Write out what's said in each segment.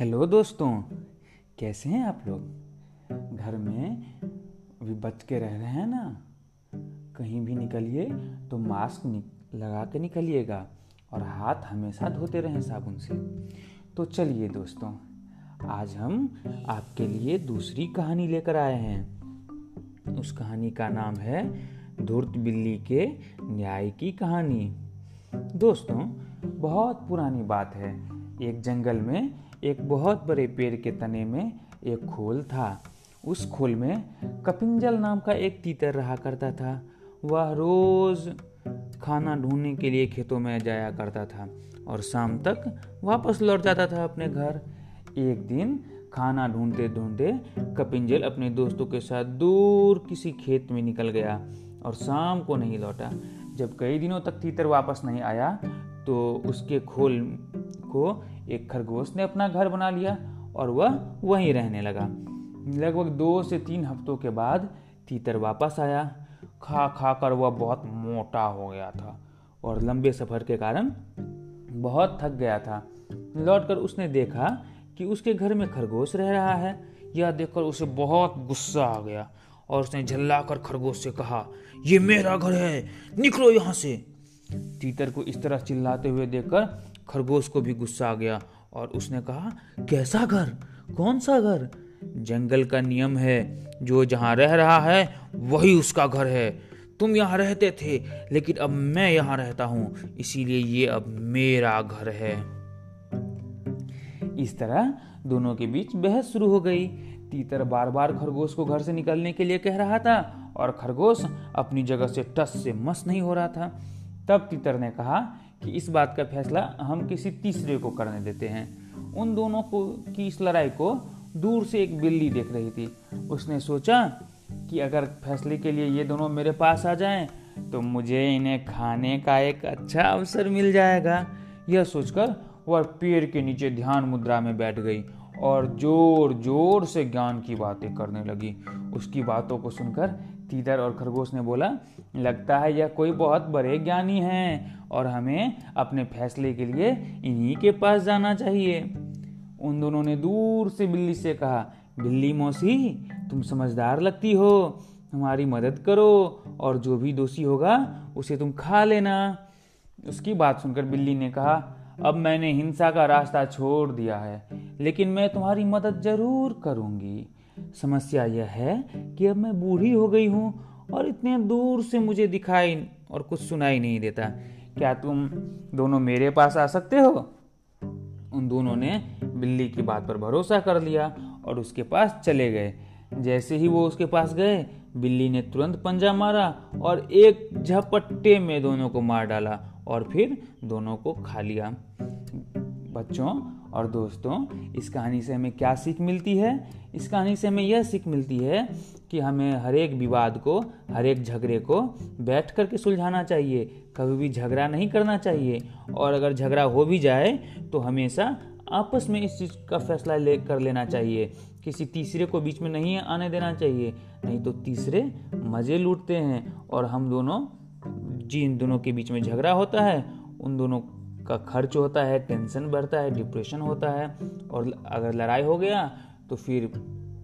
Hello दोस्तों, कैसे हैं आप लोग? घर में अभी बच के रह रहे हैं ना? कहीं भी निकलिए तो मास्क लगा के निकलिएगा और हाथ हमेशा धोते रहें साबुन से। तो चलिए दोस्तों, आज हम आपके लिए दूसरी कहानी लेकर आए हैं। उस कहानी का नाम है धूर्त बिल्ली के न्याय की कहानी। दोस्तों, बहुत पुरानी बात है। एक जंगल में एक बहुत बड़े पेड़ के तने में एक खोल था। उस खोल में कपिंजल नाम का एक तीतर रहा करता था। वह रोज खाना ढूँढने के लिए खेतों में जाया करता था और शाम तक वापस लौट जाता था अपने घर। एक दिन खाना ढूंढते ढूंढते कपिंजल अपने दोस्तों के साथ दूर किसी खेत में निकल गया और शाम को नहीं लौटा। जब कई दिनों तक तीतर वापस नहीं आया तो उसके खोल को एक खरगोश ने अपना घर बना लिया और वह वहीं रहने लगा। लगभग दो से तीन हफ्तों के बाद तीतर वापस आया। खा खा कर वह बहुत मोटा हो गया था और लंबे सफ़र के कारण बहुत थक गया था। लौटकर उसने देखा कि उसके घर में खरगोश रह रहा है। यह देखकर उसे बहुत गुस्सा आ गया और उसने झल्ला कर खरगोश से कहा, ये मेरा घर है, निकलो यहाँ से। तीतर को इस तरह चिल्लाते हुए देखकर खरगोश को भी गुस्सा आ गया और उसने कहा, कैसा घर? कौन सा घर? जंगल का नियम है, जो जहाँ रह रहा है, वही उसका घर है। तुम यहाँ रहते थे, लेकिन अब मैं यहाँ रहता हूँ, इसीलिए ये अब मेरा घर है। इस तरह दोनों के बीच बहस शुरू हो गई। तीतर बार बार खरगोश को घर से निकलने के लिए कह रहा था और खरगोश अपनी जगह से टस से मस नहीं हो रहा था। तब तीतर ने कहा कि इस बात का फैसला हम किसी तीसरे को करने देते हैं। उन दोनों को, की इस लड़ाई को दूर से एक बिल्ली देख रही थी। उसने सोचा कि अगर फैसले के लिए ये दोनों मेरे पास आ जाएँ तो मुझे इन्हें खाने का एक अच्छा अवसर मिल जाएगा। यह सोचकर वह पेड़ के नीचे ध्यान मुद्रा में बैठ गई और ज़ोर ज़ोर से ज्ञान की बातें करने लगी। उसकी बातों को सुनकर तीतर और खरगोश ने बोला, लगता है यह कोई बहुत बड़े ज्ञानी हैं और हमें अपने फैसले के लिए इन्हीं के पास जाना चाहिए। उन दोनों ने दूर से बिल्ली से कहा, बिल्ली मौसी, तुम समझदार लगती हो। हमारी मदद करो और जो भी दोषी होगा, उसे तुम खा लेना। उसकी बात सुनकर बिल्ली ने कहा अब मैंने हिंसा का रास्ता छोड़ दिया है, लेकिन मैं तुम्हारी मदद ज़रूर करूँगी। समस्या यह है कि अब मैं बूढ़ी हो गई हूँ और इतने दूर से मुझे दिखाई और कुछ सुनाई नहीं देता। क्या तुम दोनों मेरे पास आ सकते हो? उन दोनों ने बिल्ली की बात पर भरोसा कर लिया और उसके पास चले गए। जैसे ही वो उसके पास गए, बिल्ली ने तुरंत पंजा मारा और एक झपट्टे में दोनों को मार डाला। और फिर दोनों को खा लिया। बच्चों और दोस्तों, इस कहानी से हमें क्या सीख मिलती है? इस कहानी से हमें यह सीख मिलती है कि हमें हर एक विवाद को, हर एक झगड़े को बैठ करके सुलझाना चाहिए, कभी भी झगड़ा नहीं करना चाहिए। और अगर झगड़ा हो भी जाए तो हमेशा आपस में इस चीज़ का फैसला ले, कर लेना चाहिए। किसी तीसरे को बीच में नहीं आने देना चाहिए, नहीं तो तीसरे मज़े लूटते हैं और हम दोनों जिन दोनों के बीच में झगड़ा होता है, उन दोनों का खर्च होता है, टेंशन बढ़ता है, डिप्रेशन होता है, और अगर लड़ाई हो गया तो फिर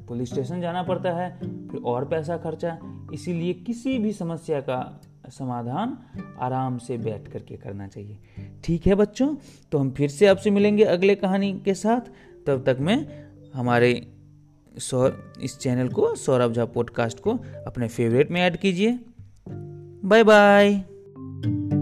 पुलिस स्टेशन जाना पड़ता है, फिर और पैसा खर्चा। इसीलिए किसी भी समस्या का समाधान आराम से बैठ करके करना चाहिए। ठीक है बच्चों तो हम फिर से आपसे मिलेंगे अगले कहानी के साथ। तब तक में हमारे सौर, इस चैनल को, सौरभ झा पॉडकास्ट को अपने फेवरेट में ऐड कीजिए। Bye bye. Thank you.